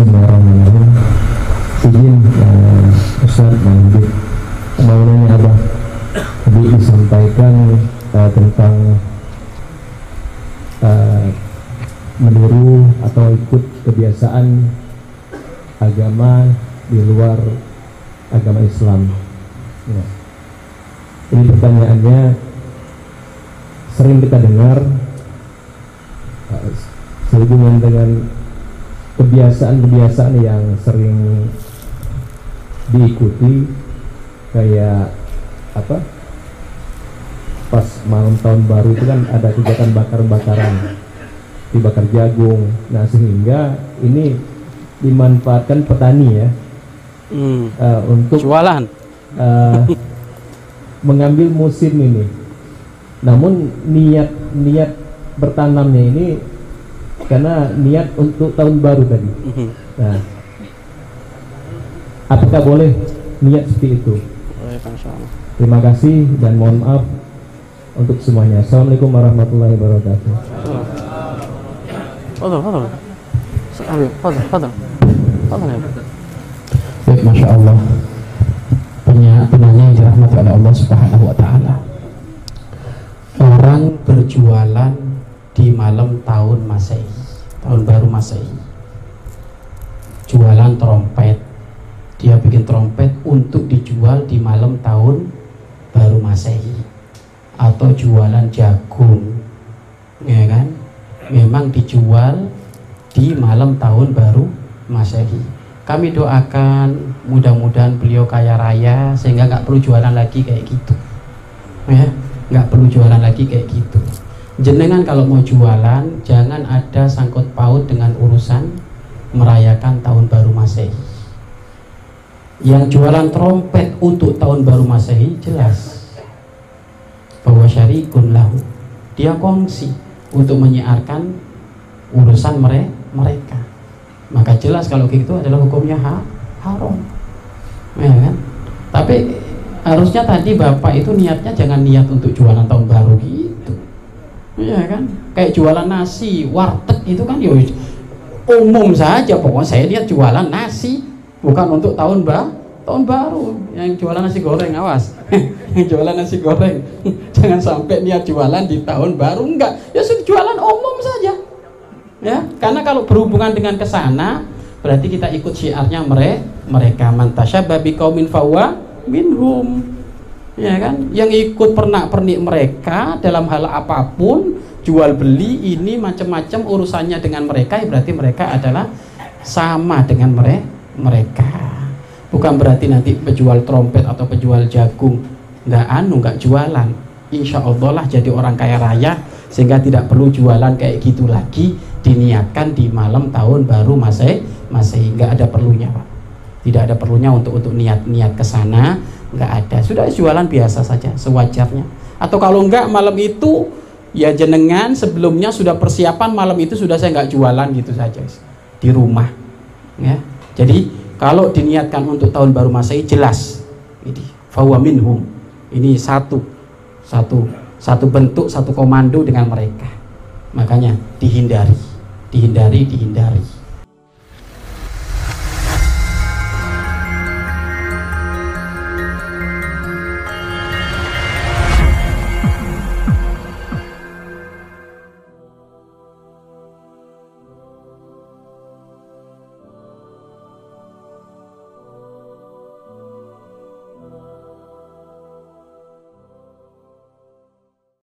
Bismillahirrahmanirrahim. Izin uh, Ustaz lanjut mau nanya apa? Tadi disampaikan uh, tentang uh, meniru atau ikut kebiasaan agama di luar agama Islam. Ya. ini pertanyaannya sering kita dengar uh, sehubungan dengan kebiasaan-kebiasaan yang sering diikuti kayak apa? Pas malam tahun baru itu kan ada kegiatan bakar-bakaran dibakar jagung. Nah sehingga ini dimanfaatkan petani ya hmm. uh, untuk jualan. uh, mengambil musim ini. Namun niat niat bertanamnya ini karena niat untuk tahun baru tadi Mhm. nah apakah boleh niat seperti itu terima kasih dan mohon maaf untuk semuanya assalamualaikum warahmatullahi wabarakatuh Fadal, fadal. Ambil, fadal, fadal. Fadal ya. Baik, Masya Allah Punya penanya yang dirahmati oleh Allah Subhanahu wa Ta'ala. Orang berjualan di malam tahun Masehi, tahun baru Masehi. Jualan trompet. Dia bikin trompet untuk dijual di malam tahun baru Masehi. Atau jualan jagung. Ya kan? Memang dijual di malam tahun baru Masehi kami doakan mudah-mudahan beliau kaya raya sehingga nggak perlu jualan lagi kayak gitu ya nggak perlu jualan lagi kayak gitu jenengan kalau mau jualan jangan ada sangkut paut dengan urusan merayakan tahun baru masehi. Yang jualan trompet untuk tahun baru masehi jelas. Bahwa syarikun lahu dia kongsi untuk menyiarkan urusan mere- mereka. Maka jelas kalau gitu adalah hukumnya ha haram. Ya kan? Tapi harusnya tadi bapak itu niatnya jangan niat untuk jualan tahun baru gitu ya kan? Kayak jualan nasi warteg itu kan ya umum saja. Pokoknya saya lihat jualan nasi bukan untuk tahun ba tahun baru. Yang jualan nasi goreng awas. Yang jualan nasi goreng. Jangan sampai niat jualan di tahun baru enggak. Ya sudah jualan umum saja. Ya karena kalau berhubungan dengan ke sana berarti kita ikut syiarnya mere, mereka. Mantasya babi kaumin fawa minhum ya kan? Yang ikut pernak pernik mereka dalam hal apa pun jual beli ini macam-macam urusannya dengan mereka ya berarti mereka adalah sama dengan mere, mereka. Bukan berarti nanti penjual trompet atau penjual jagung nggak anu nggak jualan. Insya Allah lah jadi orang kaya raya sehingga tidak perlu jualan kayak gitu lagi diniatkan di malam tahun baru masih masih nggak ada perlunya pak tidak ada perlunya untuk untuk niat-niat ke sana. Nggak ada. Sudah jualan biasa saja sewajarnya. Atau kalau nggak malam itu ya jenengan sebelumnya sudah persiapan malam itu sudah saya nggak jualan gitu saja di rumah ya. Jadi kalau diniatkan untuk tahun baru masehi jelas. Ini fawa minhum. Ini satu satu satu bentuk satu komando dengan mereka. Makanya dihindari. Dihindari dihindari